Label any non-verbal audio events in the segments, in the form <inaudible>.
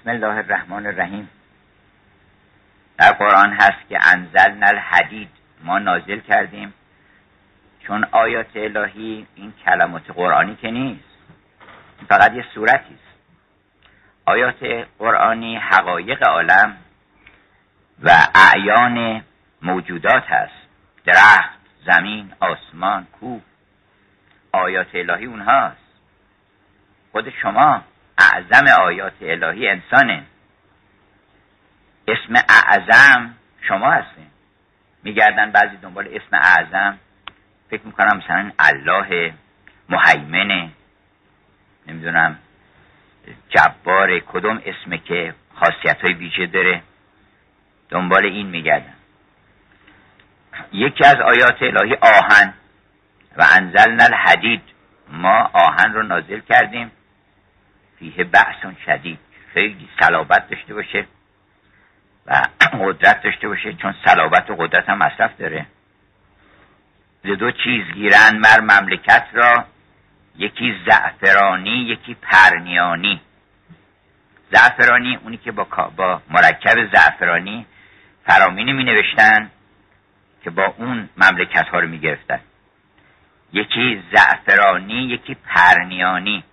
بسم الله الرحمن الرحیم. در قرآن هست که انزلنا الحدید ما نازل کردیم. چون آیات الهی این کلمات قرآنی که نیست فقط یه صورتی است. آیات قرآنی حقایق عالم و اعیان موجودات هست. درخت زمین آسمان کوه. آیات الهی اونهاست. خود شما اعظم آیات الهی انسانه. اسم اعظم شما هستین. میگردن بعضی دنبال اسم اعظم. فکر می‌کنم مثلا الله محیمنه نمی‌دونم جبار کدوم اسمه که خاصیت های ویژه داره. دنبال این میگردن. یکی از آیات الهی آهن. و انزلنا الحدید. ما آهن رو نازل کردیم. فیه بحث شدید. خیلی صلابت داشته باشه و <clears throat> قدرت داشته باشه چون صلابت و قدرت هم مصرف داره. دو چیز گیرن مر مملکت را یکی زعفرانی یکی پرنیانی. زعفرانی اونی که با, با مرکب زعفرانی فرامینی می نوشتن که با اون مملکت ها رو می گرفتن یکی زعفرانی یکی پرنیانی.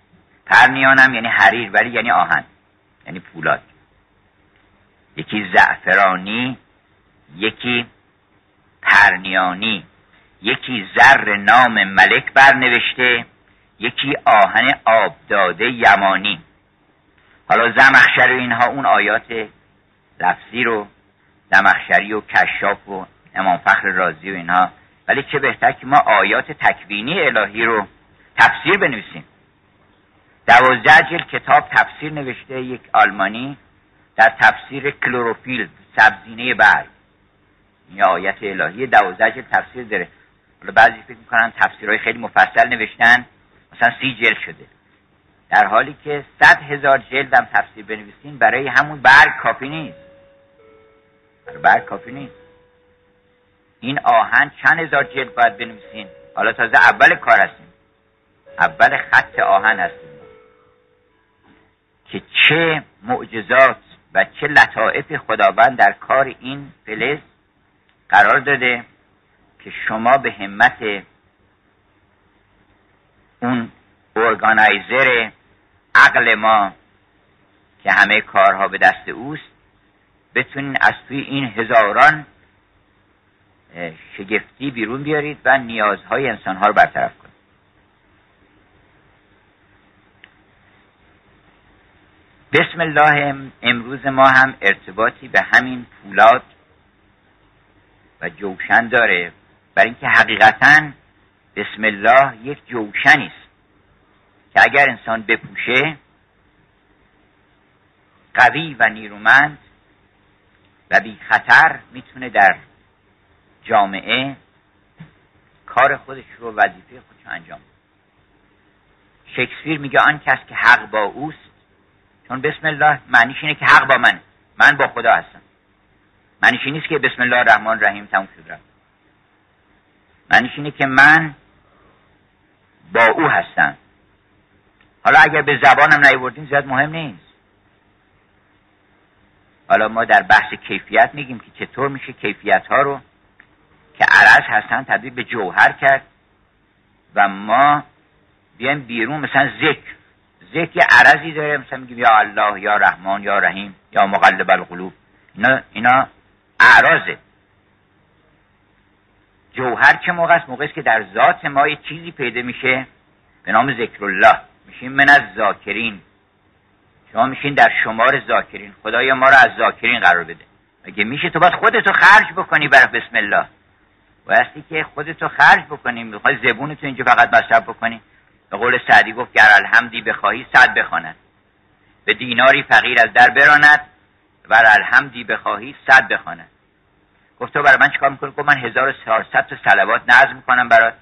پرنیان هم یعنی حریر ولی یعنی آهن یعنی پولاد. یکی زعفرانی یکی پرنیانی یکی زر نام ملک برنوشته یکی آهن آبداده یمانی. حالا زمخشر اینها اون آیات لفظی رو زمخشری و کشاف و امام فخر رازی و اینها. ولی چه بهتر که ما آیات تکوینی الهی رو تفسیر بنویسیم. دوازده جل کتاب تفسیر نوشته یک آلمانی در تفسیر کلوروفیل سبزینه برگ. این آیت الهی دوازده تفسیر داره. حالا بعضی فکر می‌کنن تفسیرهای خیلی مفصل نوشتن مثلا سی جل شده. در حالی که صد هزار جلد هم تفسیر بنویسین برای همون برگ کافی نیست. برگ کافی نیست. این آهن چند هزار جلد باید بنویسین؟ حالا تازه اول کار هستیم. اول خط آهن هستیم. که چه معجزات و چه لطائف خداوند در کار این فلز قرار داده که شما به همت اون ارگانایزر عقل ما که همه کارها به دست اوست بتونین از توی این هزاران شگفتی بیرون بیارید و نیازهای انسانها رو برطرف کنید. بسم الله امروز ما هم ارتباطی به همین پولاد و جوشن داره. برای اینکه حقیقتا بسم الله یک جوشنی است که اگر انسان بپوشه قوی و نیرومند و بی خطر می‌تونه در جامعه کار خودش رو وظیفه خودش رو انجام شکسپیر میگه آن کس که حق با اوست چون بسم الله معنیش اینه که حق با من من با خدا هستم. معنیش نیست که بسم الله الرحمن الرحیم تموم شد رفت. معنیش اینه که من با او هستم. حالا اگر به زبانم نیوردیم زیاد مهم نیست. حالا ما در بحث کیفیت میگیم که چطور میشه کیفیت ها رو که عرض هستن تبدیل به جوهر کرد و ما بیایم بیرون مثلا ذکر. ذکر یه عرضی داره مثلا میگیم یا الله یا رحمان یا رحیم یا مقلب القلوب. اینا, اینا اعراضه. جوهر چه موقع است موقع است که در ذات ما یه چیزی پیدا میشه به نام ذکر الله میشیم من از ذاکرین. شما میشین در شمار ذاکرین. خدایا ما رو از ذاکرین قرار بده. اگه میشه تو باید خودتو خرج بکنی برای بسم الله. بایستی که خودتو خرج بکنی می‌خوای زبونتو اینجا فقط مصرف بکنی. به قول سعدی گفت گر الحمدی بخواهی صد بخواند. به دیناری فقیر از در براند و الحمدی بخواهی صد بخواند. گفت تو برای من چیکار می‌کنی؟ گفت من 1400 تا صلوات نظم می‌کنم برات.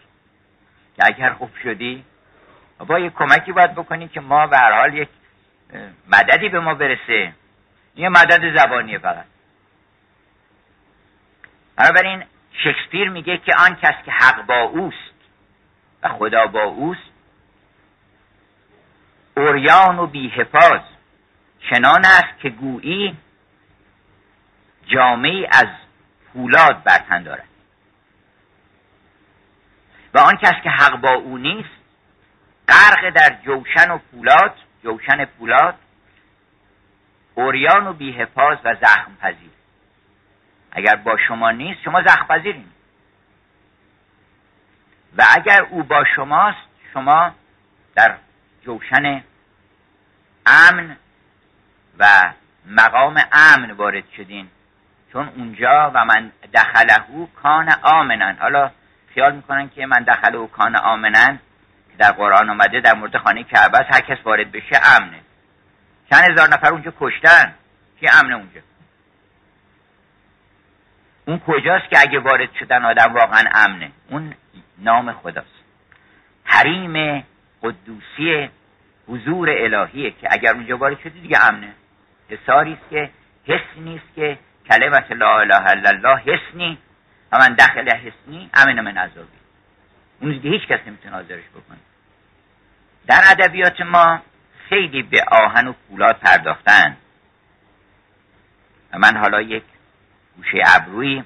که اگر خوب شدی با یه کمکی باید بکنی که ما به هر حال یک مددی به ما برسه. یه مدد زبانیه فقط. بنابراین شکسپیر میگه که آن کس که حق با اوست و خدا با اوست اوریان و بیحفاظ. چنان است که گویی جامعی از فولاد برتن دارد. و آن کس که حق با او نیست غرق در جوشن و فولاد جوشن فولاد اوریان و بیهپاز و زخم پذیر اگر با شما نیست شما زخم پذیرین و اگر او با شماست شما در جوشن امن و مقام امن وارد شدین. چون اونجا و من دخلهو کان آمنن. حالا خیال می‌کنن که من دخله کان آمنن که در قرآن آمده در مورد خانه کعبه هر کس وارد بشه امنه. چند هزار نفر اونجا کشتن؟ که امنه اونجا؟ اون کجاست که اگه وارد شدن آدم واقعا امنه؟ اون نام خداست. حریم قدوسی حضور الهیه که اگر اونجا وارد شدی دیگه امنه. حساری است که حس نیست که کلمت لا اله الا الله حسنی و من دخل حسنی امن من عذابی. اون دیگه هیچ کس نمی‌تونه حاضرش بکنه. در ادبیات ما خیلی به آهن و فولاد پرداختن. و من حالا یک گوشه ابروی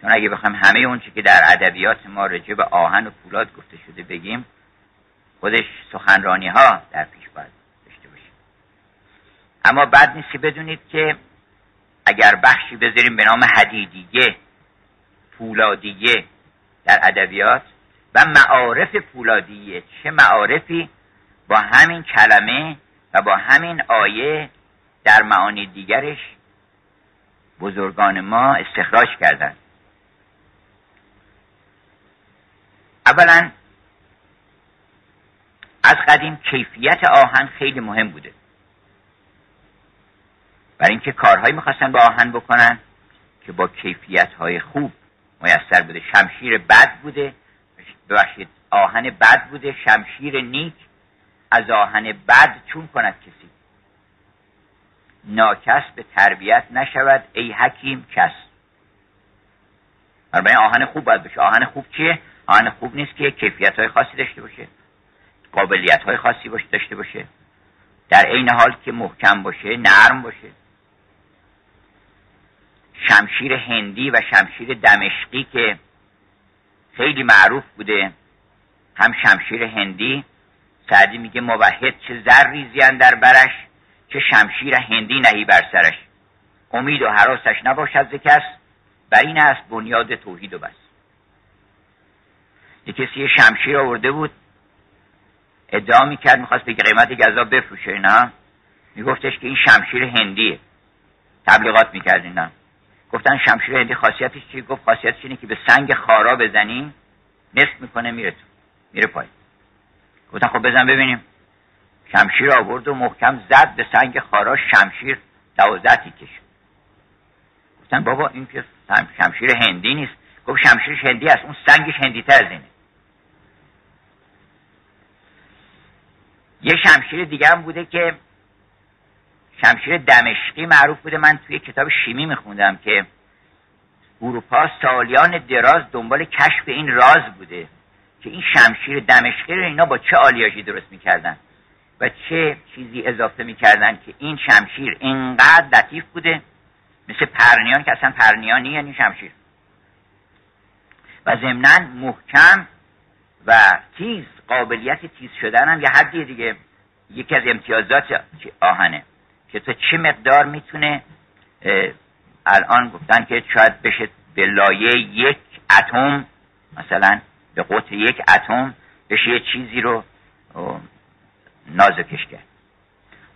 چون اگه بخوایم همه اون که در ادبیات ما رجب به آهن و فولاد گفته شده بگیم خودش سخنرانی ها در پیش باید داشته باشیم اما بعد نیستی بدونید که اگر بخشی بذاریم به نام حدیدیه فولادیه در ادبیات و معارف فولادیه چه معارفی؟ با همین کلمه و با همین آیه در معانی دیگرش بزرگان ما استخراج کردند. اولا از قدیم کیفیت آهن خیلی مهم بوده. برای اینکه کارهایی می‌خواستن با آهن بکنن که با کیفیت های خوب میسر بوده. شمشیر بد بوده. ببخشید آهن بد بوده. شمشیر نیک از آهن بد چون کند کسی. ناکس به تربیت نشود. ای حکیم کس. برای آهن خوب باید بشه آهن خوب چیه؟ آهن خوب نیست که کیفیت های خاصی داشته باشه. قابلیت های خاصی باشه داشته باشه. در عین حال که محکم باشه نرم باشه. شمشیر هندی و شمشیر دمشقی که خیلی معروف بوده هم شمشیر هندی. سعدی میگه موحد چه زر ریزیان در برش چه شمشیر هندی نهی بر سرش. امید و حراسش نباشد ز کس بر این است بنیاد توحید و بس. یه کسی شمشیر آورده بود ادعا می‌کرد می‌خواست به قیمت گذا بفروشه نه میگفتش که این شمشیر هندیه تبلیغات می‌کرد اینا. گفتن شمشیر هندی خاصیتش چی؟ گفت خاصیتش اینه که به سنگ خارا بزنی نصف می‌کنه میره تو میره پای گفتن خب بزن ببینیم. شمشیر آورد و محکم زد به سنگ خارا شمشیر دوازده تیکش گفتن بابا این که شمشیر هندی نیست. گفت شمشیرش هندی است اون سنگش هندی تر از یه شمشیر دیگه هم بوده که شمشیر دمشقی معروف بوده. من توی کتاب شیمی میخوندم که اروپا سالیان دراز دنبال کشف این راز بوده که این شمشیر دمشقی رو اینا با چه آلیاژی درست می‌کردن و چه چیزی اضافه می‌کردن که این شمشیر اینقدر لطیف بوده. مثل پرنیان که اصلا پرنیانی یعنی شمشیر. و ضمنا محکم و تیز قابلیت تیز شدن هم یه حدی دیگه. یکی از امتیازات آهنه. که تو چه مقدار می‌تونه الان گفتن که شاید بشه به لایه یک اتم مثلا به قطر یک اتم بشه یه چیزی رو نازکش کرد.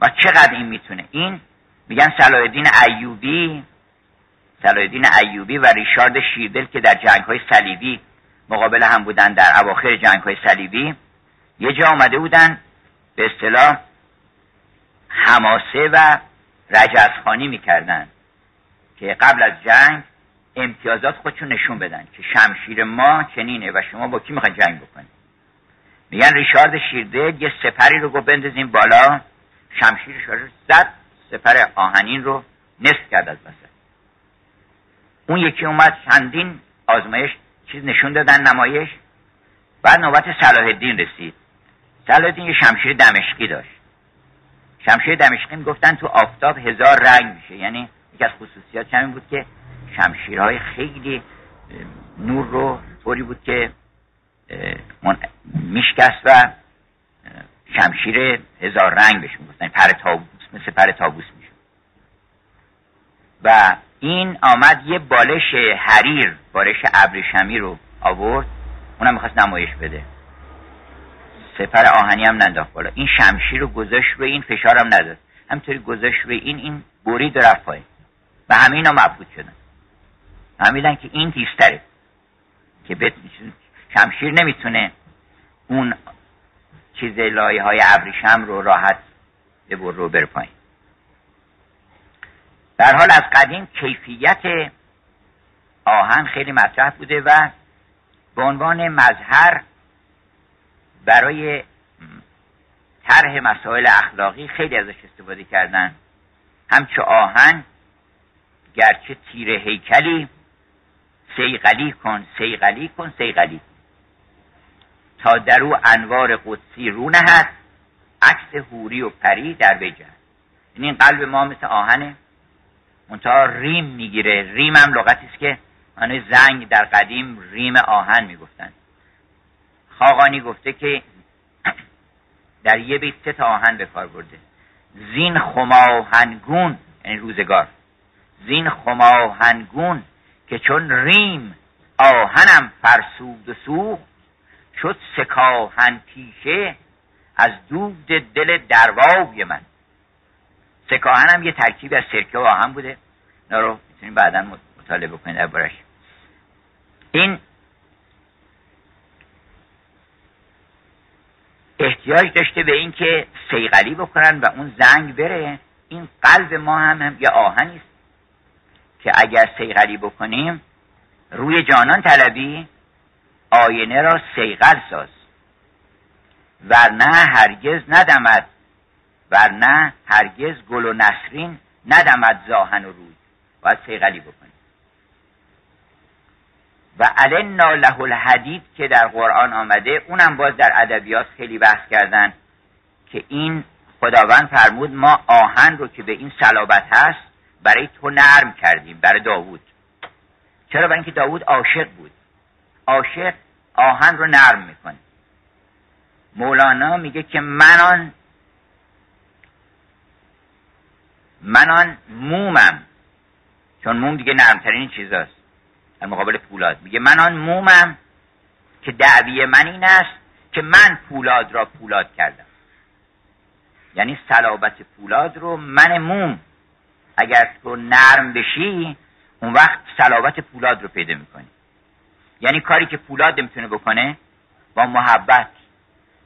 و چقدر این می‌تونه؟ این میگن صلاح ایوبی صلاح ایوبی و ریشارد شیردل که در جنگ های صلیبی مقابل هم بودن در اواخر جنگ های صلیبی یه جا آمده بودن به اصطلاح حماسه و رجزخانی می‌کردن که قبل از جنگ امتیازات خودشون نشون بدن که شمشیر ما چنینه و شما با کی می‌خواین جنگ بکنید میگن ریشارد شیرده یه سپری رو گو بندازیم بالا شمشیرش رو زد سپر آهنین رو نصف کرد از وسط. اون یکی اومد چندین آزمایش چیز نشون دادن نمایش. بعد نوبت صلاح الدین رسید. صلاح الدین یه شمشیر دمشقی داشت. شمشیر دمشقی گفتن تو آفتاب هزار رنگ میشه. یعنی یکی از خصوصیات همین بود که شمشیرهای خیلی نور رو طوری بود که میشکست و شمشیر هزار رنگ بهش می‌گفتن. پر تابوس مثل پر تابوس و این آمد یه بالش حریر بالش ابریشمی رو آورد. اونم می‌خواست نمایش بده. سپر آهنی هم ننداخت بالا. این شمشیر رو گذاشت روی این فشار هم نداد همینطوری گذاشت روی این این برید و رفت پایین. و همه اینا مبهوت شدن. فهمیدن که این تیزتره. که شمشیر نمی‌تونه اون چیز لایه های ابریشم رو راحت ببر رو بر پایین. در حال از قدیم کیفیت آهن خیلی مطرح بوده و به عنوان مظهر برای طرح مسائل اخلاقی خیلی ازش استفاده کردن. همچه آهن گرچه تیر هیکلی سیغلی کن سیغلی کن سیغلی تا در او انوار قدسی رو نهد عکس هوری و پری در بجه یعنی این قلب ما مثل آهنه. منتها ریم می‌گیره. ریم هم لغتی است که معنی زنگ در قدیم ریم آهن می‌گفتن. خاقانی گفته که <clears throat> در یه بیت تا آهن به کار برده. زین خماهنگون یعنی روزگار. زین خماهنگون که چون ریم آهنم فرسود و سوخت شد سکاهن پیشه از دود دل دروای من. سکاهن هم یه ترکیب از سرکه و آهن بوده. اینا رو می‌تونیم بعدا مطالعه بکنید دربارش این احتیاج داشته به اینکه سیغلی بکنن و اون زنگ بره. این قلب ما هم, هم یه آهنی است که اگر سیغلی بکنیم روی جانان طلبی آینه را سیغل ساز. ورنه هرگز ندمد ورنه هرگز گل و نسرین ندمد زاهن و روی. باید سیغلی بکنیم. و علنا له الحدید که در قرآن آمده اونم باز در ادبیات خیلی بحث کردن که این خداوند فرمود ما آهن رو که به این صلابت هست برای تو نرم کردیم برای داوود. چرا؟ برای اینکه داوود عاشق بود. عاشق آهن رو نرم می‌کنه. مولانا میگه که منان منان مومم. چون موم دیگه نرمترین چیزاست. در مقابل پولاد. میگه من آن مومم که دعوی من این است که من پولاد را پولاد کردم. یعنی صلابت پولاد رو من موم. اگر تو نرم بشی اون وقت صلابت پولاد رو پیدا می‌کنی. یعنی کاری که پولاد می‌تونه بکنه با محبت.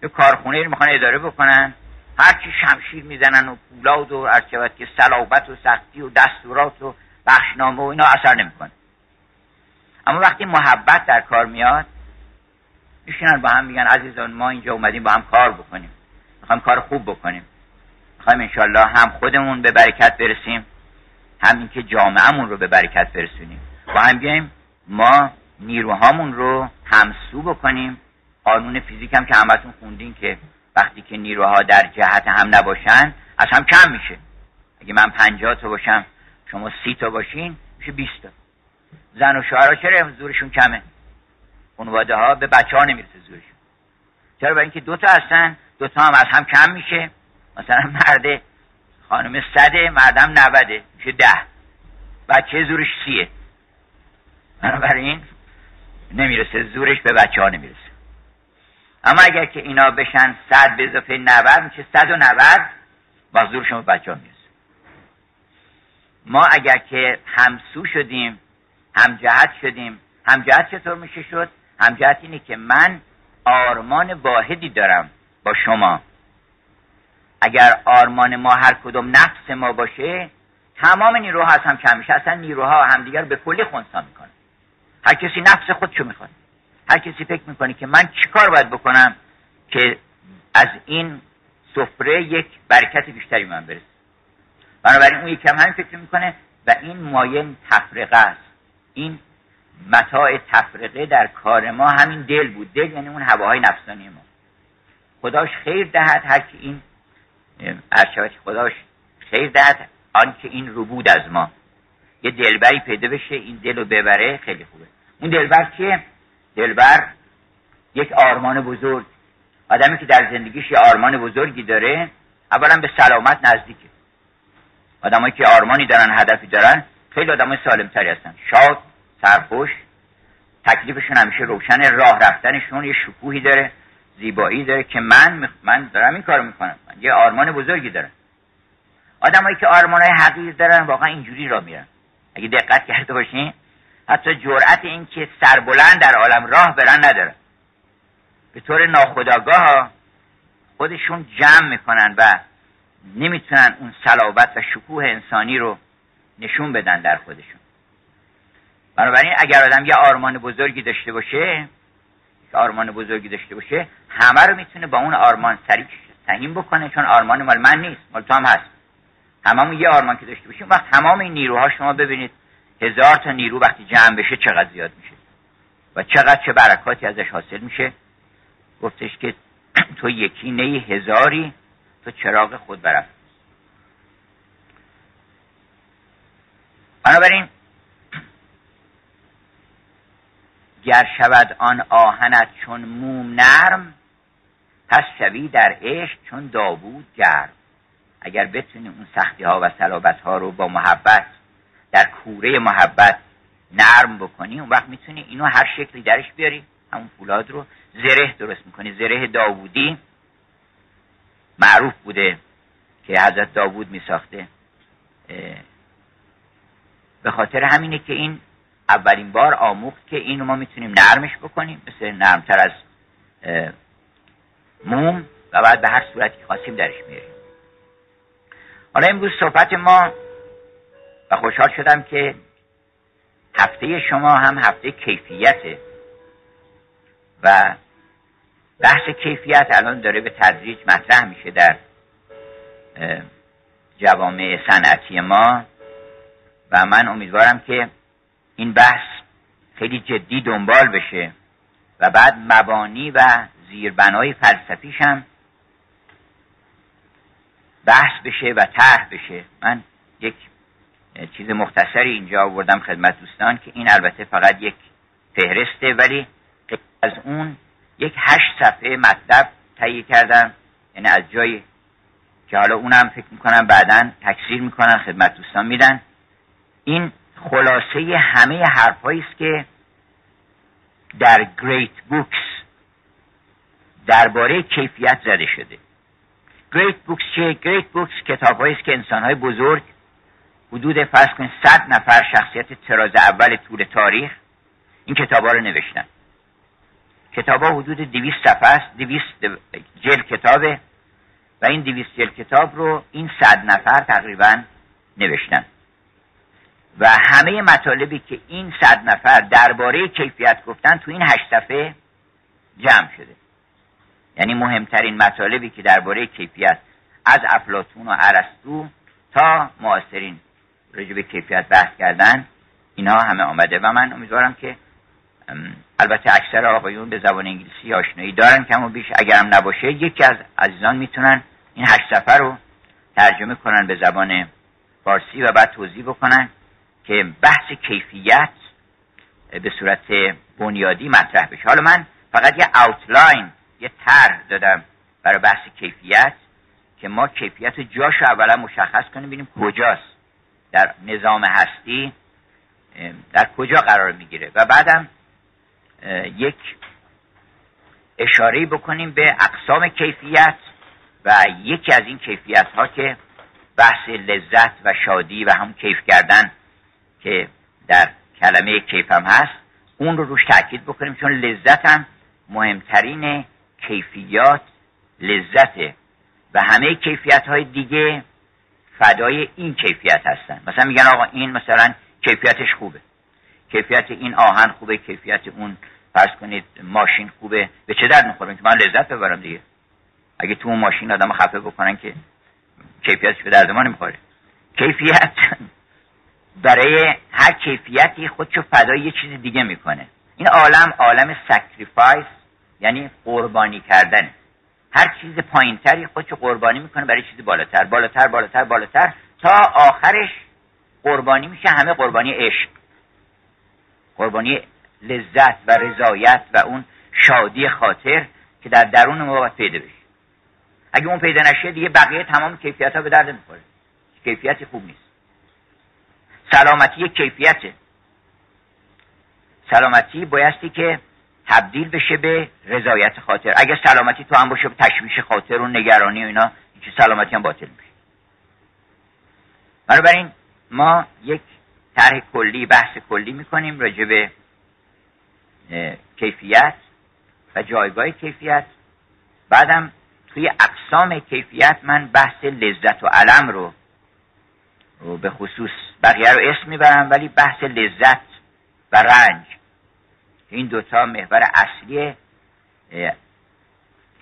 یه کارخونه رو می‌خوان اداره بکنن. هرچی شمشیر می‌زنن و پولاد و ارچبت که صلابت و سختی و دستورات و بخشنامه و اینا اثر نمی‌کنه. اما وقتی محبت در کار میاد میشینن با هم میگن عزیزان ما اینجا اومدیم با هم کار بکنیم. می‌خوایم کار خوب بکنیم. می‌خوایم انشالله هم خودمون به برکت برسیم هم اینکه جامعهمون رو به برکت برسونیم. با هم بیایم ما نیروهامون رو همسو بکنیم. قانون فیزیک هم که همتون خوندین که وقتی که نیروها در جهت هم نباشن از هم کم میشه. اگه من پنجاه تا باشم شما سی تا باشین میشه بیست تا. زن و شوهرها چرا زورشون کمه؟ خانواده ها به بچه ها نمی‌رسه زورشون. چرا؟ برای اینکه دوتا هستن دوتا هم از هم کم میشه. مثلا مرد خانم صده مردم نوده میشه ده. بچه زورش سیه. بنابراین نمی‌رسه زورش به بچه ها نمی‌رسه. اما اگر که اینا بشن صد به اضافه نود میشه صد و نود با زورشون به بچه ها می‌رسه. ما اگر که همسو شدیم همجهت شدیم همجهت چطور میشه شد؟ همجهت اینه که من آرمان واحدی دارم با شما. اگر آرمان ما هر کدوم نفس ما باشه تمام نیروها از هم کم میشه. اصلا نیروها همدیگر به کلی خونسا می‌کنه. هر کسی نفس خودشو می‌خواد. هر کسی فکر می‌کنه که من چیکار باید بکنم که از این سفره یک برکت بیشتری من برسه. بنابراین اون یکم همین فکر می‌کنه و این مایه تفرقه است. این متاع تفرقه در کار ما همین دل بود. دل یعنی اون هواهای نفسانی ما. خداش خیر دهد هر که این ارشبت خداش خیر دهد آنکه این رو بود از ما. یه دلبری پیدا بشه این دل رو ببره خیلی خوبه. اون دلبر که دلبر یک آرمان بزرگ. آدمی که در زندگیش یه آرمان بزرگی داره اولا به سلامت نزدیکه. آدمایی که آرمانی دارن هدفی دارن خیلی آدمای سالمتری هستن. شاد سرخوش تکلیفشون همیشه روشن راه رفتنشون یه شکوهی داره زیبایی داره که من من دارم این کارو می‌کنم. من یه آرمان بزرگی دارم. آدمایی که آرمان های حقیقی دارن واقعا اینجوری را میرن. اگه دقت کرده باشین حتی جرأت این که سربلند در عالم راه برن ندارن به طور ناخداگاه خودشون جمع می‌کنن و نمی‌تونن اون صلابت و شکوه انسانی رو نشون بدن در خودشون. بنابراین اگر آدم یه آرمان بزرگی داشته باشه آرمان بزرگی داشته باشه همه رو می‌تونه با اون آرمان سریع سهیم بکنه چون آرمان مال من نیست مال تو هم هست. هممون یه آرمان که داشته باشیم وقت تمام این نیروها شما ببینید. هزار تا نیرو وقتی جمع بشه چقدر زیاد میشه؟ و چقدر چه برکاتی ازش حاصل میشه؟ گفتش که <clears throat> تو یکی نی هزاری تو چراغ خود برفت بنابراین <clears throat> گر شود آن آهنت چون موم نرم پس شوی در عشق چون داوود گرم. اگر بتونی اون سختی ها و صلابت ها رو با محبت در کوره محبت نرم بکنی اون وقت می‌تونی اینو هر شکلی درش بیاری. همون فولاد رو زره درست می‌کنی زره داوودی. معروف بوده که حضرت داوود میساخته. به خاطر همینه که این اولین بار آموخت که اینو ما می‌تونیم نرمش بکنیم مثل نرمتر از موم و بعد به هر صورتی خواستیم درش میاریم حالا امروز صحبت ما و خوشحال شدم که هفته شما هم هفته کیفیته و بحث کیفیت الان داره به تدریج مطرح میشه در جوامع صنعتی ما و من امیدوارم که این بحث خیلی جدی دنبال بشه و بعد مبانی و زیربنای فلسفیش هم بحث بشه و طرح بشه. من یک چیز مختصری اینجا آوردم خدمت دوستان که این البته فقط یک فهرسته ولی از اون یک هشت صفحه مطلب تهیه کردم. یعنی از جایی که حالا اونم فکر می‌کنم بعدا تکثیر می‌کنن خدمت دوستان میدن. این خلاصه همه حرفهایی است که در گریت بوکس درباره کیفیت زده شده. گریت بوکس چه گریت بوکس کتابهایی است که انسانهای بزرگ حدود فرض کنید صد نفر شخصیت تراز اول طول تاریخ این کتاب رو نوشتن. کتاب ها حدود دویست صفحه است دویست جل کتابه و این دویست جل کتاب رو این صد نفر تقریبا نوشتن. و همه مطالبی که این صد نفر درباره کیفیت گفتن تو این هشت صفحه جمع شده. یعنی مهمترین مطالبی که درباره کیفیت از افلاتون و ارسطو تا معاصرین. رجب کیفیت بحث کردن اینها همه آمده و من امیدوارم که البته اکثر آقایون به زبان انگلیسی آشنایی دارن کم و بیش اگرم نباشه یکی از عزیزان می‌تونن این هشت سفر رو ترجمه کنن به زبان فارسی و بعد توضیح بکنن که بحث کیفیت به صورت بنیادی مطرح بشه. حالا من فقط یه اوتلاین یه طرح دادم برای بحث کیفیت که ما کیفیت جاش اولا مشخص کنیم ببینیم کجاست. در نظام هستی در کجا قرار می‌گیره؟ و بعدم یک اشاره بکنیم به اقسام کیفیت و یکی از این کیفیت ها که بحث لذت و شادی و هم کیف کردن که در کلمه کیف هم هست اون رو روش تاکید بکنیم چون لذت هم مهمترین کیفیات لذته. و همه کیفیت های دیگه فدای این کیفیت هستن. مثلا میگن آقا این مثلا کیفیتش خوبه. کیفیت این آهن خوبه کیفیت اون فرض کنید ماشین خوبه. به چه درد می‌خوره؟ که من لذت ببرم دیگه. اگه تو اون ماشین آدم خفه بکنن که کیفیتش به درد ما نمی‌خوره. کیفیت <laughs> برای هر کیفیتی خودشو فدای یه چیز دیگه می‌کنه. این عالم عالم sacrifice یعنی قربانی کردن هر چیز پایینتری خودشو قربانی می‌کنه برای چیز بالاتر بالاتر بالاتر بالاتر تا آخرش قربانی میشه همه قربانی عشق. قربانی لذت و رضایت و اون شادی خاطر که در درون ما باید پیدا بشه. اگه اون پیدا نشه دیگه بقیه تمام کیفیت ها به درد می‌خوره. کیفیتی خوب نیست. سلامتی کیفیته. سلامتی بایستی که تبدیل بشه به رضایت خاطر. اگر سلامتی تو هم باشه تشویش خاطر و نگرانی و اینا این سلامتی هم باطل میشه. بنابراین ما یک طرح کلی بحث کلی می‌کنیم راجع به کیفیت و جایگاه کیفیت. بعدم توی اقسام کیفیت من بحث لذت و علم رو به خصوص بقیه رو اسم می‌برم ولی بحث لذت و رنج. این دوتا محور اصلی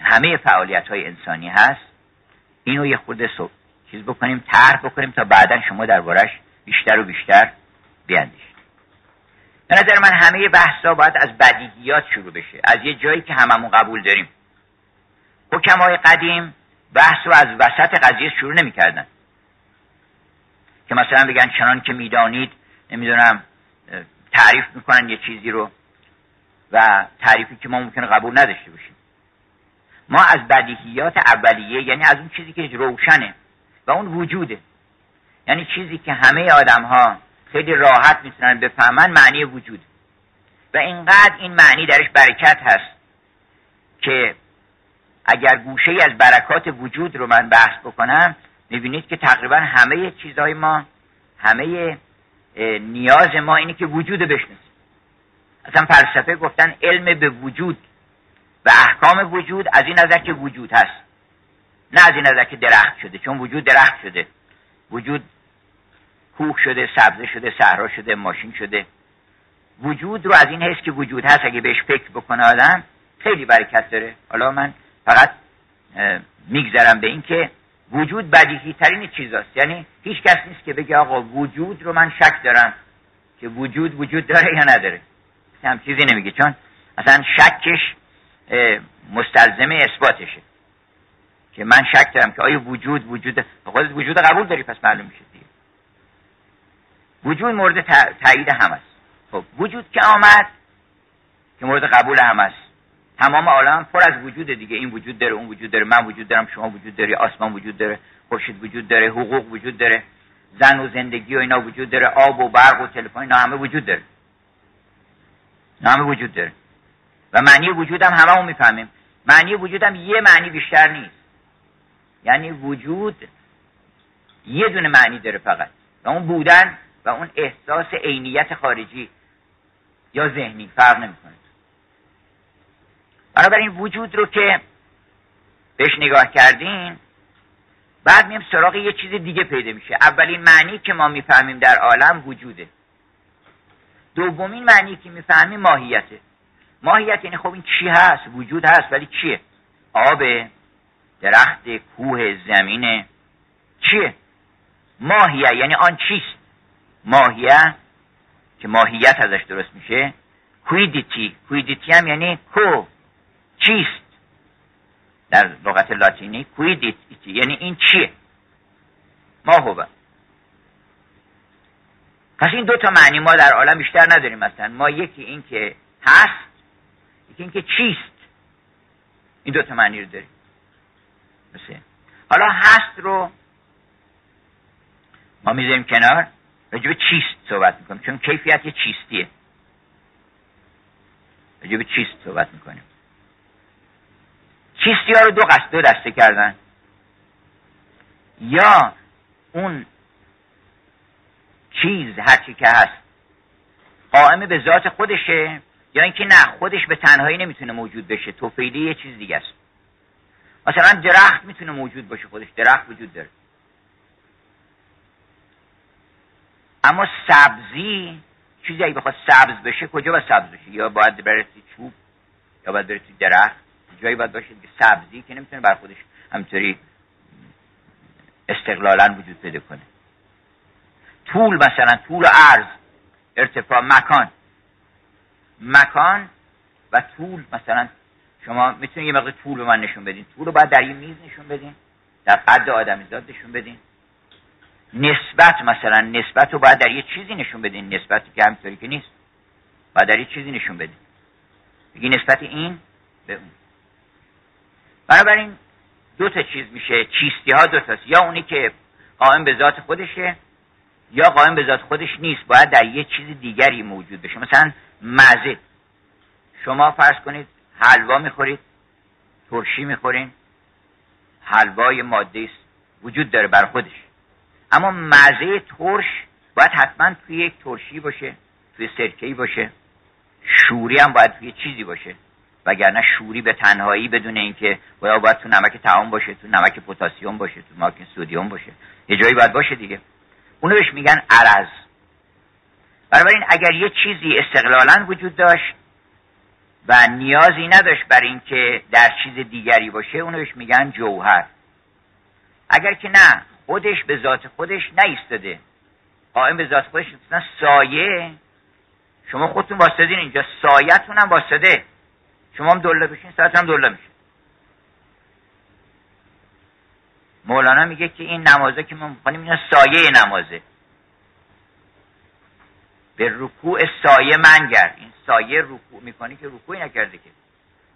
همه فعالیت های انسانی هست. اینو یه خورده چیز بکنیم طرح بکنیم تا بعدا شما دربارش بیشتر و بیشتر بیاندیشید. به نظر من همه بحثا باید از بدیهیات شروع بشه از یه جایی که هممون قبول داریم. حکمای قدیم بحث رو از وسط قضیه شروع نمی‌کردن. که مثلا بگن چنان که می‌دانید نمی‌دونم تعریف می‌کنن یه چیزی رو. و تعریفی که ما ممکنه قبول نداشته باشیم. ما از بدیهیات اولیه یعنی از اون چیزی که روشنه و اون وجوده. یعنی چیزی که همه آدم ها خیلی راحت می‌تونن بفهمن معنی وجود. و اینقدر این معنی درش برکت هست که اگر گوشه از برکات وجود رو من بحث بکنم می‌بینید که تقریبا همه چیزهای ما همه نیاز ما اینه که وجود بشناسیم. اصلا فلسفه گفتن علم به وجود و احکام وجود از این نظر که وجود هست. نه از این نظر که درخت شده چون وجود درخت شده. وجود کوه شده سبزه شده صحرا شده ماشین شده. وجود رو از این حس که وجود هست اگه بهش فکر بکنه آدم خیلی برکت داره. حالا من فقط میگذرم به این که وجود بدیهی ترین چیزاست. یعنی هیچ کس نیست که بگه آقا وجود رو من شک دارم که وجود وجود داره یا نداره. هم چیزی نمیگه. چون اصلا شکش مستلزم اثباتشه. که من شک دارم که آیا وجود وجود خودت وجود قبول داری پس معلوم میشه دیگه. وجود مورد تایید هم است خب وجود که آمد که مورد قبول هم است تمام عالم پر از وجود دیگه. این وجود داره اون وجود داره من وجود دارم شما وجود داری آسمان وجود داره خورشید وجود داره حقوق وجود داره زن و زندگی و اینا وجود داره آب و برق و تلفن اینا همه وجود داره. همه وجود داره. و معنی وجود هم همه می‌فهمیم. معنی وجود هم یه معنی بیشتر نیست. یعنی وجود یه دونه معنی داره فقط. و اون بودن و اون احساس عینیت خارجی یا ذهنی فرق نمی‌کنه. بنابراین وجود رو که بهش نگاه کردین بعد میم سراغ یه چیز دیگه پیدا میشه. اولین معنی که ما می‌فهمیم در عالم وجوده. دومین معنی که می‌فهمیم ماهیته. ماهیت یعنی خب این چی هست؟ وجود هست ولی چیه؟ آب درخت کوه زمینه چیه؟ ماهیه یعنی آن چیست؟ ماهیه که ماهیت ازش درست میشه. کویدیتی کویدیتی هم یعنی کو چیست؟ در لغت لاتینی کویدیتی یعنی این چیه؟ ما هو پس این دو تا معنی ما در عالم بیشتر نداریم مثلا. ما یکی این که هست یکی این که چیست. این دو تا معنی رو داریم. حالا هست رو ما می‌ذاریم کنار. راجب چیست صحبت می‌کنیم. چون کیفیت یه چیستیه. راجب چیست صحبت می‌کنیم. چیستی ها رو دو قصد دو دسته کردن. یا اون چیز هرچی که هست. قائم به ذات خودشه یا اینکه نه خودش به تنهایی نمی‌تونه موجود بشه. توفیلی یه چیز دیگه است. مثلا درخت می‌تونه موجود باشه خودش درخت وجود داره. اما سبزی چیزی اگه بخواد سبز بشه کجا باید سبز بشه یا باید برسی چوب یا باید برسی درخت؟ جایی باید باشه که سبزی که نمی‌تونه بر خودش همینطوری استقلالا وجود پیدا کنه. طول مثلا طول و عرض ارتفاع مکان. مکان و طول مثلا شما می‌تونید یه مقدار طول به من نشون بدین. طول رو باید در یه میز نشون بدین در قد آدمیزاد نشون بدین. نسبت مثلا نسبت رو باید در یه چیزی نشون بدین. نسبتی که همینطوری که نیست. باید در یه چیزی نشون بدین. بگی نسبت این به اون. بنابراین دو تا چیز میشه. چیستی ها دو تاست. یا اونی که قائم به ذات خودشه یا قائم به ذات خودش نیست باید در یه چیز دیگری موجود بشه. مثلا مزه. شما فرض کنید حلوا می‌خورید ترشی می‌خورین حلوای ماده وجود داره بر خودش. اما مزه ترش باید حتما توی یک ترشی باشه توی سرکهی باشه. شوری هم باید توی چیزی باشه. وگرنه شوری به تنهایی بدون اینکه باید باید تو نمک تعام باشه تو نمک پتاسیم باشه تو نمک سودیوم باشه. یه جایی باید باشه دیگه. اونو بهش میگن عرض. بنابراین اگر یه چیزی استقلالا وجود داشت و نیازی نداشت بر اینکه در چیز دیگری باشه اونو بهش میگن جوهر. اگر که نه خودش به ذات خودش نیستده. قائم به ذات خودش مثلا سایه. شما خودتون واسطدین اینجا سایتون هم واسطه. شما هم دله بشین ساعت هم دله میشه. مولانا میگه که این نمازه که ما می‌خوانیم اینا سایه نمازه. به رکوع سایه منگر این سایه رکوع می‌کنی که رکوعی نکرده که.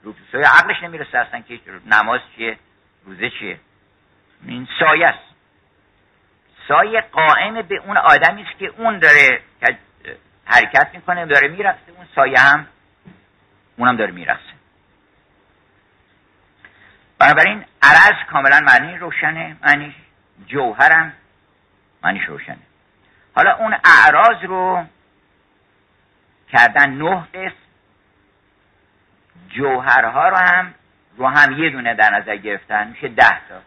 رکوع سایه عقلش نمی‌رسه اصلا که نماز چیه روزه چیه. این سایه است. سایه قائم به اون آدمی است که اون داره حرکت می‌کنه داره میرقصه اون سایه هم اونم داره میرقصه. بنابراین عرض کاملا معنی روشنه معنیش جوهرم معنیش روشنه. حالا اون اعراض رو کردن نه قسم جوهرها رو هم رو هم یه دونه در نظر گرفتن میشه ده تا.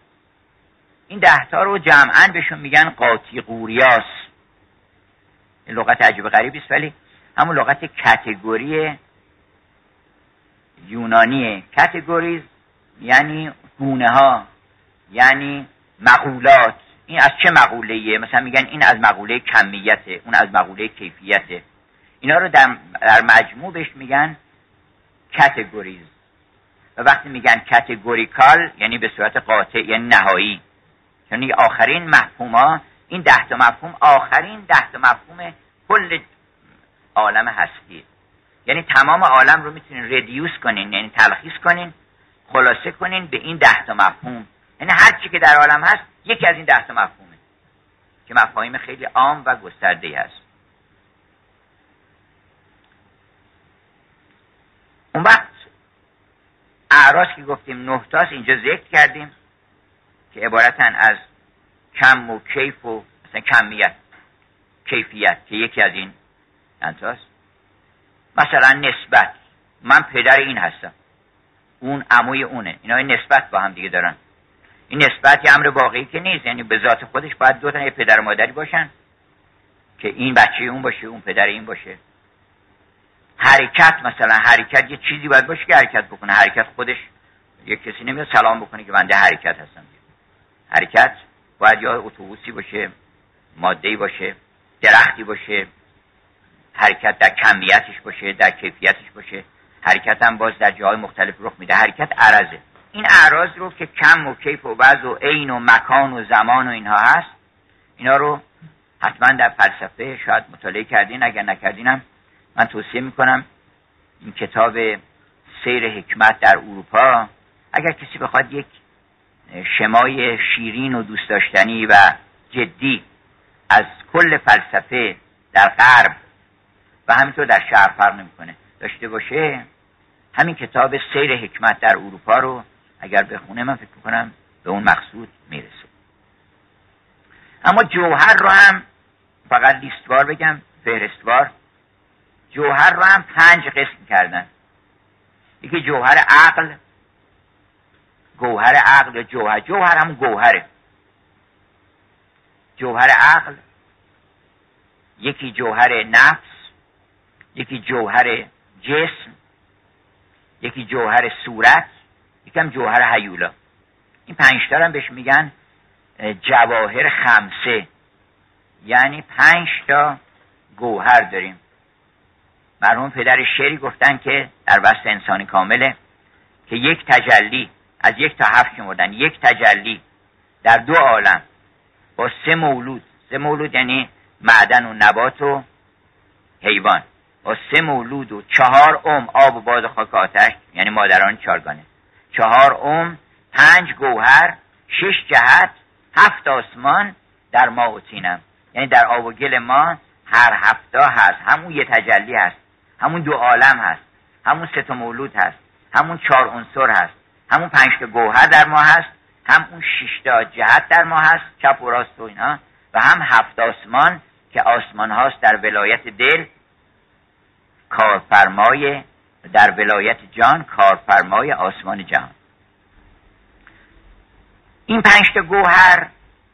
این ده تا رو جمعا بهشون میگن قاطی قوریاس. این لغت عجیب غریبی است ولی همون لغت کتگوری یونانیه. کتگوریز یعنی گونه ها یعنی مقولات. این از چه مقوله مثلا میگن این از مقوله کمیته اون از مقوله کیفیته. اینا رو در, در مجموع بهش میگن کتگوریز و وقتی میگن کتگوریکال یعنی به صورت قاطع یعنی نهایی. یعنی آخرین مفهوم ها این ده مفهوم آخرین ده مفهوم کل عالم هستی یعنی تمام عالم رو می‌تونین ردیوس کنین یعنی تلخیص کنین. خلاصه کنین به این ده تا مفهوم. یعنی هر چی که در عالم هست یکی از این ده تا مفهومه. که مفاهیم خیلی عام و گسترده هست. اون وقت اعراض که گفتیم نهتاس اینجا ذکر کردیم که عبارتن از کم و کیف و مثلا کمیت کیفیت که یکی از این انتاست مثلا نسبت من پدر این هستم. اون عموی اونه. اینا نسبت با هم دیگه دارن. این نسبت یه امر واقعی که نیست. یعنی به ذات خودش باید دو تا پدر و مادری باشن که این بچه اون باشه اون پدر این باشه. حرکت مثلا حرکت یه چیزی باید باشه که حرکت بکنه. حرکت خودش یه کسی نمیاد سلام بکنه که بنده حرکت هستم. حرکت باید یا اتوبوسی باشه ماده باشه درختی باشه حرکت در کمیتش باشه در کیفیتش باشه. حرکت هم باز در جاهای مختلف رخ میده. حرکت عرضه. این اعراض رو که کم و کیف و وضع و عین و مکان و زمان و اینها هست اینا رو حتما در فلسفه شاید مطالعه کردین. اگر نکردینم من توصیه می‌کنم این کتاب سیر حکمت در اروپا اگر کسی بخواد یک شمای شیرین و دوست داشتنی و جدی از کل فلسفه در غرب و همینطور در شهر فرق نمی‌کنه. داشته باشه همین کتاب سیر حکمت در اروپا رو اگر بخونه من فکر کنم به اون مقصود می‌رسه. اما جوهر رو هم فقط لیستوار بگم فهرستوار. جوهر رو هم پنج قسم کردن. یکی جوهر عقل گوهر عقل یا جوهر. جوهر هم گوهره. جوهر عقل یکی جوهر نفس یکی جوهر جسم یکی جوهر صورت یکم جوهر حیولا این پنج هم بهش میگن جواهر خمسه. یعنی پنج تا گوهر داریم. مرحوم پدر شعری گفتن که در وسط انسانی کامله که یک تجلی از یک تا هفت شمردن یک تجلی در دو عالم با سه مولود. سه مولود یعنی معدن و نبات و حیوان. با سه مولود و چهار ام آب و باد و خاک آتش یعنی مادران چارگانه چهار ام پنج گوهر شش جهت هفت آسمان در ما و تینم یعنی در آب و گل ما هر هفته هست. همون یه تجلی هست. همون دو عالم هست. همون سه تا مولود هست. همون چهار عنصر هست. همون پنج تا گوهر در ما هست. هم اون شش جهت در ما هست. چپ و راست و اینا. و هم هفت آسمان که آسمان هاست در ولایت دل کارفرمای در ولایت جان کارفرمای آسمان جهان این پنج تا گوهر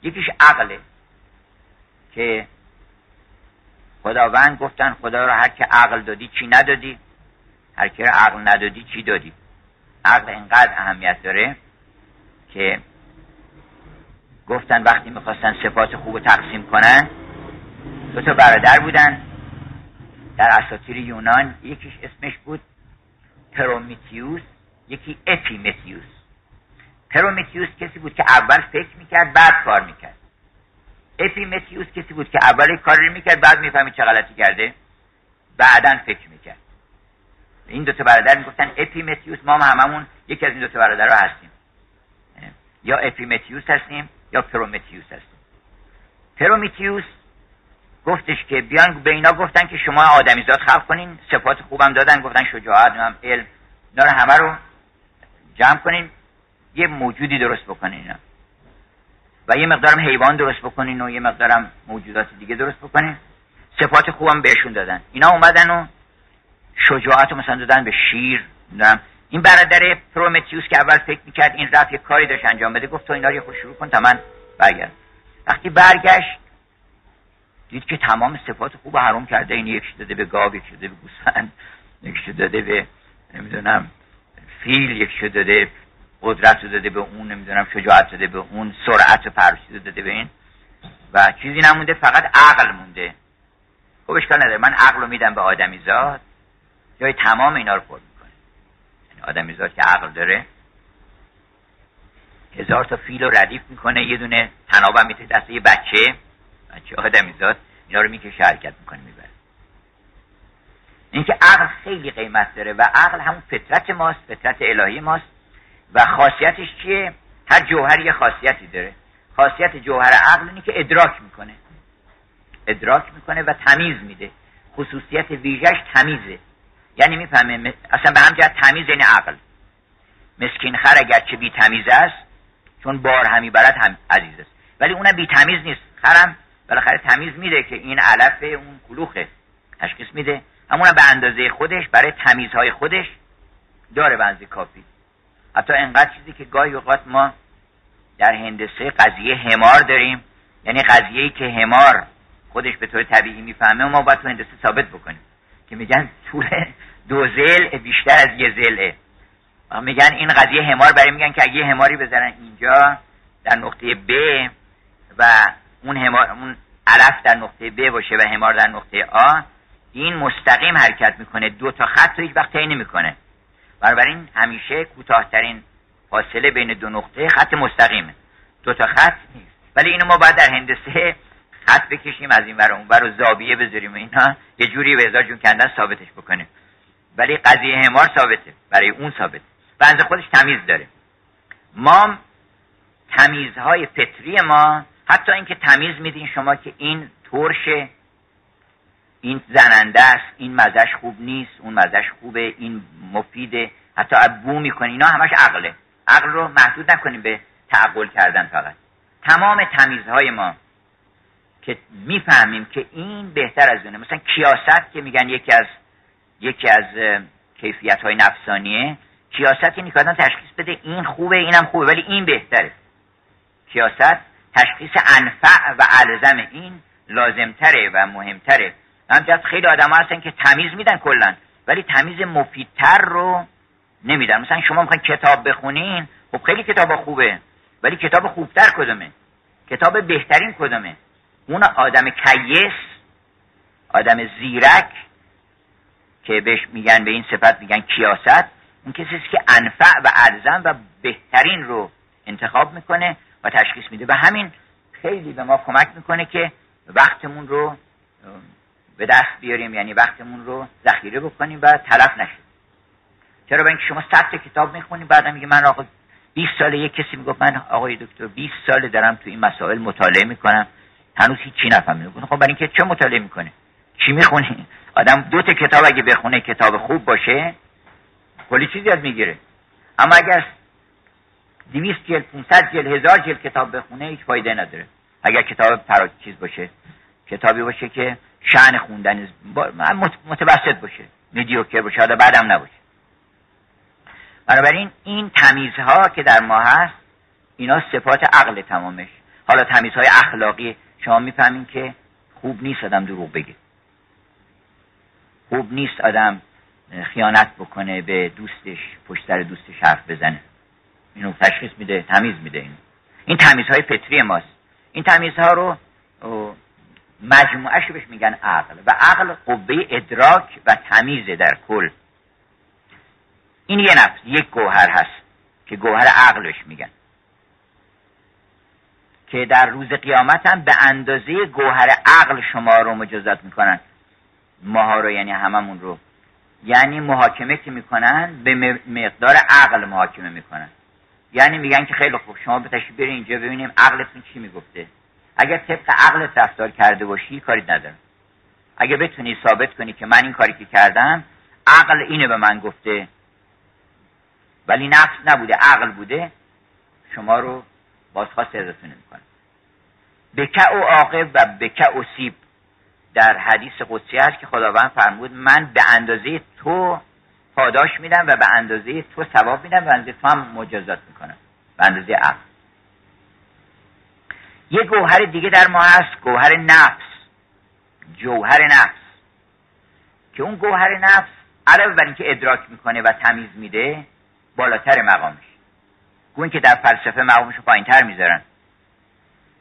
یکیش عقله که خداوند گفتن خدا رو هر که عقل دادی چی ندادی؟ هر که عقل ندادی چی دادی؟ عقل اینقدر اهمیت داره که گفتن وقتی می‌خواستن صفات خوب تقسیم کنن دو تا برادر بودن. در اساطیر یونان یکیش اسمش بود پرومیتیوس یکی اپیمتیوس پرومیتیوس کسی بود که اول فکر می‌کرد بعد کار می‌کرد. اپیمتیوس کسی بود که اول کاری می‌کرد بعد می‌فهمید چه غلطی کرده؟ بعدا فکر می‌کرد. این دو تا برادر می‌گفتن اپیمتیوس ما هم هممون یکی از این دو تا برادر رو هستیم یا اپیمتیوس هستیم یا پرومتیوس هستیم. پرومیتیوس گفتش که بیان به اینا گفتن که شما آدمیزاد خلق کنین. صفات خوبم دادن گفتن شجاعت هم علم. اینا رو همه رو جمع کنین. یه موجودی درست بکنین. اینا و یه مقدارم حیوان درست بکنین و یه مقدارم موجودات دیگه درست بکنین. صفات خوبم بهشون دادن. اینا اومدن و شجاعت رو مثلا دادن به شیر این برادر پرومتیوس که اول فکر می‌کرد این رفت یه کاری داشت انجام بده گفت تو اینا رو شروع کن تا من برگرد وقتی برگشت دید که تمام صفات خوب حروم کرده. این یکش داده به گاو یک شده به گوسفند یکش داده به نمی‌دونم فیل یک داده قدرت رو داده به اون نمی‌دونم شجاعت داده به اون سرعت و پرشید داده به این. و چیزی نمونده فقط عقل مونده. خب اشکال نداره. من عقل رو میدم به آدمی زاد جای تمام اینا رو پر می‌کنه. یعنی آدمی زاد که عقل داره. هزار تا فیل رو ردیف می‌کنه. یه دونه تنابم میته دست یه بچه. بچه آدمی زاد اینا رو می‌کشه حرکت می‌کنه می‌بره. اینکه عقل خیلی قیمت داره و عقل همون فطرت ماست فطرت الهی ماست و خاصیتش چیه؟ هر جوهر یه خاصیتی داره. خاصیت جوهر عقل اینه که ادراک می‌کنه. ادراک می‌کنه و تمیز میده. خصوصیت ویژش تمیزه. یعنی می‌فهمه اصلا به همجهت تمیز یعنی عقل. مسکین خر اگرچه بی تمیز است چون بار همی برد هم عزیز است. ولی اونم بی تمیز نیست. خرم بالاخره تمیز میده که این علف اون کلوخه تشخیص میده. همونم به اندازه خودش برای تمیزهای خودش داره بنزی کافی. حتی انقدر چیزی که گاهی اوقات ما در هندسه قضیه همار داریم. یعنی قضیه که همار خودش به طور طبیعی می‌فهمه ما باید تو هندسه ثابت بکنیم. که میگن طول دو زل بیشتر از یه زله میگن این قضیه همار برای میگن که اگه هماری بذارن اینجا در نقطه ب و اون همار اون علف در نقطه ب باشه و همار در نقطه آ این مستقیم حرکت می‌کنه. دو تا خط رو هیچ وقت طی نمی‌کنه. بنابراین همیشه کوتاهترین فاصله بین دو نقطه خط مستقیمه. دو تا خط نیست. ولی اینو ما باید در هندسه خط بکشیم از این ور اون ور زاویه بذاریم و اینا. یه جوری به هزار جون کندن ثابتش بکنیم. ولی قضیه همار ثابته. برای اون ثابته. بنز خودش تمیز داره. ما تمیزهای فطری ما حتی اینکه تمیز میدین شما که این ترشه این زننده است این مزش خوب نیست اون مزش خوبه این مفیده حتی بو می‌کنی اینا همش عقله. عقل رو محدود نکنیم به تعقل کردن فقط. تمام تمیزهای ما که می‌فهمیم که این بهتر از اونه. مثلا کیاست که میگن یکی از یکی از کیفیت های نفسانیه. کیاست اینی که تشخیص بده این خوبه اینم خوبه ولی این بهتره. کیاست؟ تشخیص انفع و الزم این لازمتره و مهمتره. همجاست خیلی آدم هستن که تمیز میدن کلا ولی تمیز مفیدتر رو نمیدن. مثلا شما می‌خواین کتاب بخونین خب خیلی کتاب خوبه ولی کتاب خوبتر کدومه؟ کتاب بهترین کدومه؟ اون آدم کیس آدم زیرک که بهش میگن به این صفت میگن کیاست اون کسی که انفع و الزم و بهترین رو انتخاب می‌کنه. و تشخیص میده. و همین خیلی به ما کمک می‌کنه که وقتمون رو به دست بیاریم یعنی وقتمون رو ذخیره بکنیم و تلف نشه چرا؟ به اینکه شما صد کتاب می‌خونید بعدم میگه من آقا 20 ساله یک کسی می‌گفت من آقای دکتر 20 ساله دارم تو این مسائل مطالعه می‌کنم. هنوز هیچی نفهمیدم. خب برای اینکه چه مطالعه می‌کنه چی می‌خونی؟ آدم دو تا کتاب اگه بخونه کتاب خوب باشه کلی چیزی یاد می‌گیره. اما اگر 200 جلد 500 جلد هزار جلد کتاب بخونه هیچ فایده نداره. اگر کتاب پرا چیز باشه کتابی باشه که شعن خوندن متوسط باشه. میدیوکر باشه حالا بعدم نباشه. بنابراین این تمیزها که در ما هست اینا صفات عقل تمامش. حالا تمیزهای اخلاقی شما می‌فهمین که خوب نیست آدم دروغ بگه. خوب نیست آدم خیانت بکنه به دوستش پشت سر دوستش حرف بزنه. اینو تشخیص میده تمیز میده این. این تمیزهای فطری ماست. این تمیزها رو مجموعش بهش میگن عقل و عقل قوه ادراک و تمیزه در کل. این یه نفس یک گوهر هست که گوهر عقلش میگن. که در روز قیامت هم به اندازه گوهر عقل شما رو مجازات می‌کنن. ماها رو یعنی هممون رو. یعنی محاکمه که می‌کنن به مقدار عقل محاکمه می‌کنن. یعنی میگن که خیلی خوب شما بتشی برین اینجا ببینیم عقلتون چی می‌گفته. اگر طبق عقل رفتار کرده باشی کاری ندارم. اگه بتونی ثابت کنی که من این کاری که کردم عقل اینه به من گفته. ولی نفس نبوده عقل بوده شما رو بازخواست ازتون نمی‌کنه. بکع و عاقب و بکع و سیب در حدیث قدسی هست که خداوند فرمود من به اندازه تو پاداش میدم و به اندازه تو ثواب میدم و اندازه تو هم مجازات می‌کنم. به اندازه عقل. یه گوهر دیگه در ما هست گوهر نفس. جوهر نفس. که اون گوهر نفس علاوه بر اینکه ادراک می‌کنه و تمیز میده بالاتر مقامش. گوین که در فلسفه مقامش رو پایین تر می‌ذارن.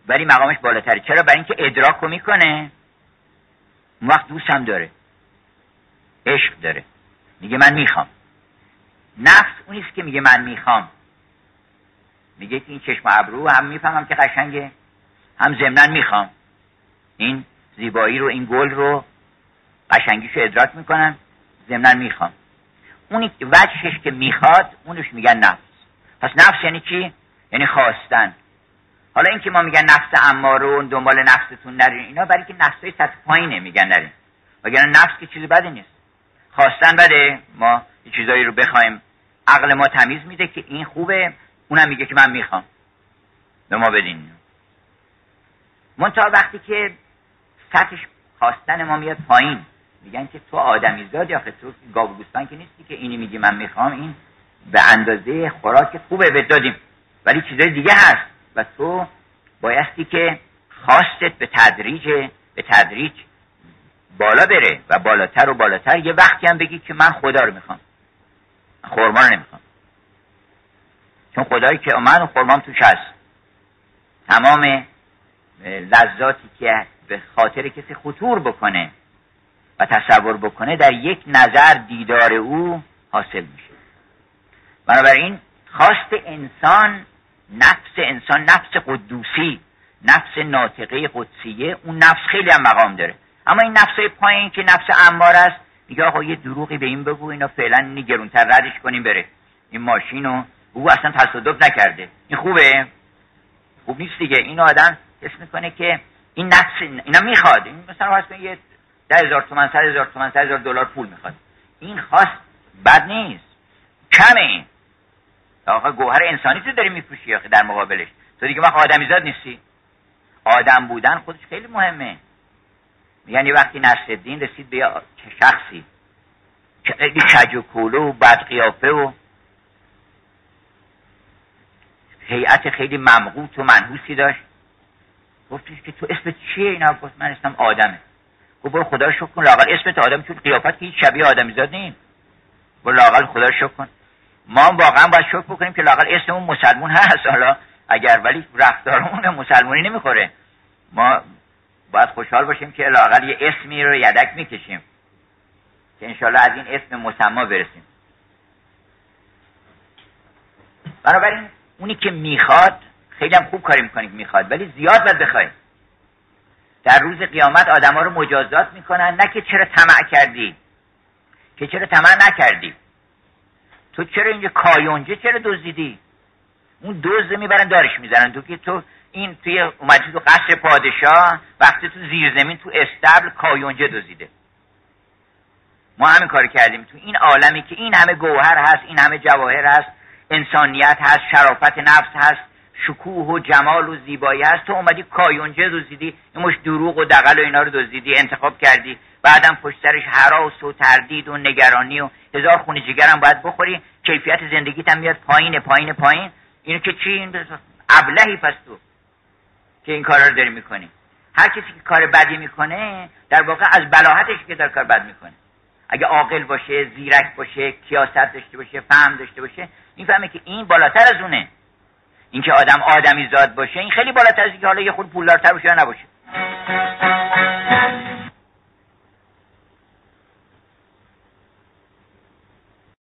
ولی مقامش بالاتره چرا؟ برای اینکه ادراک رو می‌کنه. اون وقت دوستم داره. عشق داره. میگه من می‌خوام. نفس اونیست که میگه من می‌خوام. میگه که این چشم ابرو هم می‌فهمم که قشنگه. هم ضمنا می‌خوام. این زیبایی رو این گل رو قشنگیش رو ادراک می‌کنم ضمنا می‌خوام. اونی وجهش که می‌خواد اونش میگن نفس. پس نفس یعنی چی؟ یعنی خواستن. حالا اینکه ما میگن نفس اماره دنبال نفستون نرین اینا برای که های سطح پایینه میگن نرین. وگرنه نفس که چیزی بدی نیست. خواستن بده. ما یه چیزایی رو بخوایم. عقل ما تمیز میده که این خوبه. اونم میگه که من می‌خوام. به ما بدین. منتها وقتی که سطحش خواستن ما میاد پایین میگن که تو آدمی زاد یا تو گاو گوسفند که نیستی که اینی میگی من می‌خوام. این به اندازه خوراک خوبه به دادیم. ولی چیزای دیگه هست. و تو بایستی که خواستت به تدریج به تدریج بالا بره و بالاتر و بالاتر. یه وقتی هم بگی که من خدا رو می‌خوام. خورما رو نمی‌خوام. چون خدایی که من خورمام توش هست. تمام لذاتی که به خاطر کسی خطور بکنه و تصور بکنه در یک نظر دیدار او حاصل میشه. بنابراین خواست انسان نفس انسان نفس قدوسی نفس ناطقه قدسیه اون نفس خیلی هم مقام داره. اما این نفس پایین که نفس انبار است میگه آقا یه دروغی به این بگو اینا فعلا نگرونتر ردش کنیم بره. این ماشین رو او اصلا تصادف نکرده. این خوبه؟ خوب نیست دیگه. این آدم حس می‌کنه که این نفس اینا می‌خواد. این مثلا یه ده هزار تومن سر هزار تومن سر هزار دلار پول می‌خواد. این خواست بد نیست. کمه. این آقا گوهر انسانی تو داری میپوشی آخه در مقابلش. تو دیگه من آدمیزاد نیستی. آدم بودن خودش خیلی مهمه. یعنی وقتی نصرالدین رسید به شخصی؟ که خیلی کج و کولو و بد قیافه و هیئت خیلی ممقوت و منحوسی داشت. گفتش که تو اسم چیه اینا؟ گفت من اسمم آدمه. گفت برو خدا شکر کن لاقل اسمت آدم چون قیافت که هیچ شبیه آدمیزاد نیست برو لاقل خدا شکر کن. ما هم واقعا باید شکر بکنیم که لاقل اسممون مسلمون هست. حالا اگر ولی رفتارمون مسلمونی نمی‌خوره. ما باید خوشحال باشیم که لاقل یه اسمی رو یدک می‌کشیم که انشالله از این اسم مسما برسیم. بنابراین اونی که می‌خواد خیلی هم خوب کاری می‌کنه می‌خواد ولی زیاد باید بخوای در روز قیامت آدما رو مجازات می‌کنن نه که چرا طمع کردی که چرا طمع نکردی. تو چرا اینجا کایونجه چرا دزدیدی؟ اون دزد می‌برن دارش می‌زنن. تو که تو این توی اومدی تو قصر پادشاه وقتی تو زیر زمین تو استبل کایونجه دزدیده. ما همین کار کردیم. تو این عالمی که این همه گوهر هست این همه جواهر هست انسانیت هست شرافت نفس هست شکوه و جمال و زیبایی هست. تو اومدی کایونجه دزدیدی این مش دروغ و دقل و اینا رو دزدیدی انتخاب کردی. بعدم پشت سرش حراس و تردید و نگرانی و هزار خونه جگرم باید بخوری. کیفیت زندگیت هم میاد پایین پایین پایین. اینو که چی؟ این ابلهی پس تو. که این کارا رو داری می‌کنی. هر کسی که کار بدی می‌کنه در واقع از بلاحتش که در کار بد می‌کنه. اگه عاقل باشه زیرک باشه کیاست داشته باشه فهم داشته باشه می‌فهمه که این بالاتر از اونه. اینکه آدم آدمی زاد باشه این خیلی بالاتر از اینکه حالا یه خود پولدارتر باشه یا نباشه.